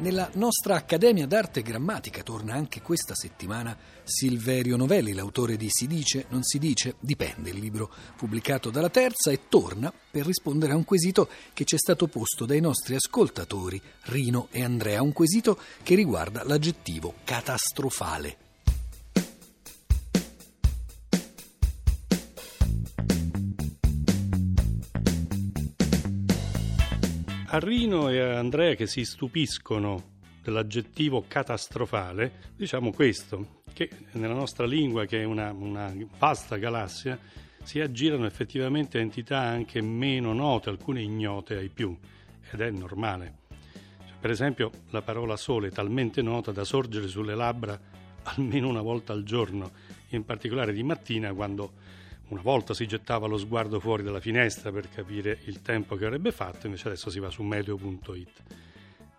Nella nostra Accademia d'Arte e Grammatica torna anche questa settimana Silverio Novelli, l'autore di Si dice, non si dice, dipende, il libro pubblicato dalla Terza, e torna per rispondere a un quesito che ci è stato posto dai nostri ascoltatori Rino e Andrea, un quesito che riguarda l'aggettivo catastrofale. A Rino e a Andrea che si stupiscono dell'aggettivo catastrofale, diciamo questo, che nella nostra lingua, che è una, una vasta galassia, si aggirano effettivamente entità anche meno note, alcune ignote ai più, ed è normale. Cioè, per esempio, la parola sole è talmente nota da sorgere sulle labbra almeno una volta al giorno, in particolare di mattina quando una volta si gettava lo sguardo fuori dalla finestra per capire il tempo che avrebbe fatto, invece adesso si va su meteo.it.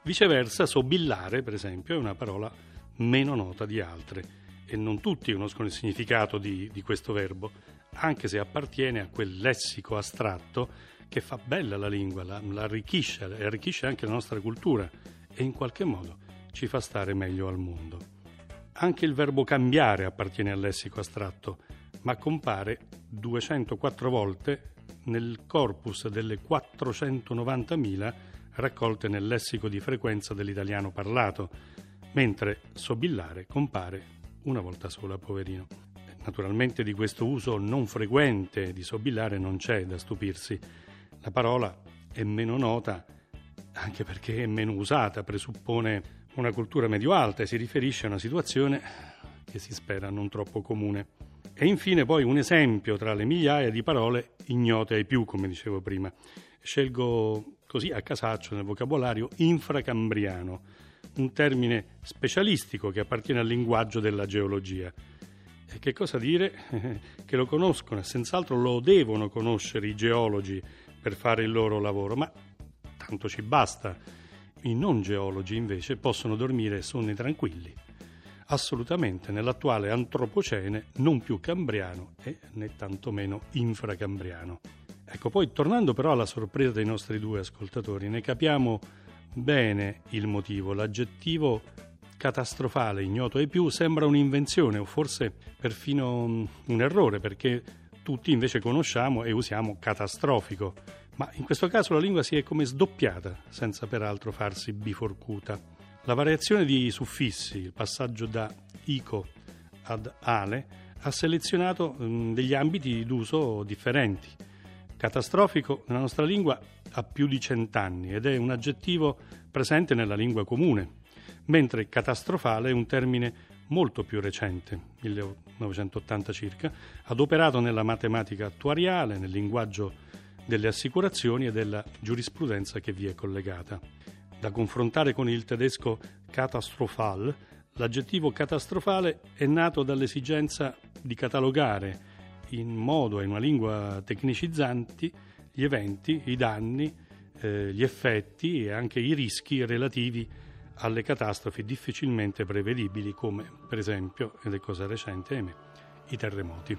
Viceversa, sobillare, per esempio, è una parola meno nota di altre e non tutti conoscono il significato di, di questo verbo, anche se appartiene a quel lessico astratto che fa bella la lingua, la, la arricchisce e arricchisce anche la nostra cultura e in qualche modo ci fa stare meglio al mondo. Anche il verbo cambiare appartiene al lessico astratto, ma compare 204 volte nel corpus delle 490.000 raccolte nel lessico di frequenza dell'italiano parlato, mentre sobillare compare una volta sola, poverino. Naturalmente di questo uso non frequente di sobillare non c'è da stupirsi. La parola è meno nota anche perché è meno usata, presuppone una cultura medio-alta e si riferisce a una situazione che si spera non troppo comune. E infine poi un esempio tra le migliaia di parole ignote ai più, come dicevo prima. Scelgo così a casaccio nel vocabolario infracambriano, un termine specialistico che appartiene al linguaggio della geologia. E che cosa dire? che lo conoscono e senz'altro lo devono conoscere i geologi per fare il loro lavoro, ma tanto ci basta. I non geologi invece possono dormire sonni tranquilli assolutamente nell'attuale antropocene non più cambriano e né tantomeno infracambriano. Ecco, poi tornando però alla sorpresa dei nostri due ascoltatori, ne capiamo bene il motivo. L'aggettivo catastrofale, ignoto ai più, sembra un'invenzione o forse perfino un errore, perché tutti invece conosciamo e usiamo catastrofico. Ma in questo caso la lingua si è come sdoppiata, senza peraltro farsi biforcuta. La variazione di suffissi, il passaggio da ico ad ale, ha selezionato mh, degli ambiti d'uso differenti. Catastrofico nella nostra lingua ha più di cent'anni ed è un aggettivo presente nella lingua comune, mentre catastrofale è un termine molto più recente, 1980 circa, adoperato nella matematica attuariale, nel linguaggio delle assicurazioni e della giurisprudenza che vi è collegata da confrontare con il tedesco Katastrophal, l'aggettivo catastrofale è nato dall'esigenza di catalogare in modo e in una lingua tecnicizzanti gli eventi, i danni, eh, gli effetti e anche i rischi relativi alle catastrofi difficilmente prevedibili come per esempio, ed è cosa recente, ahimè, i terremoti.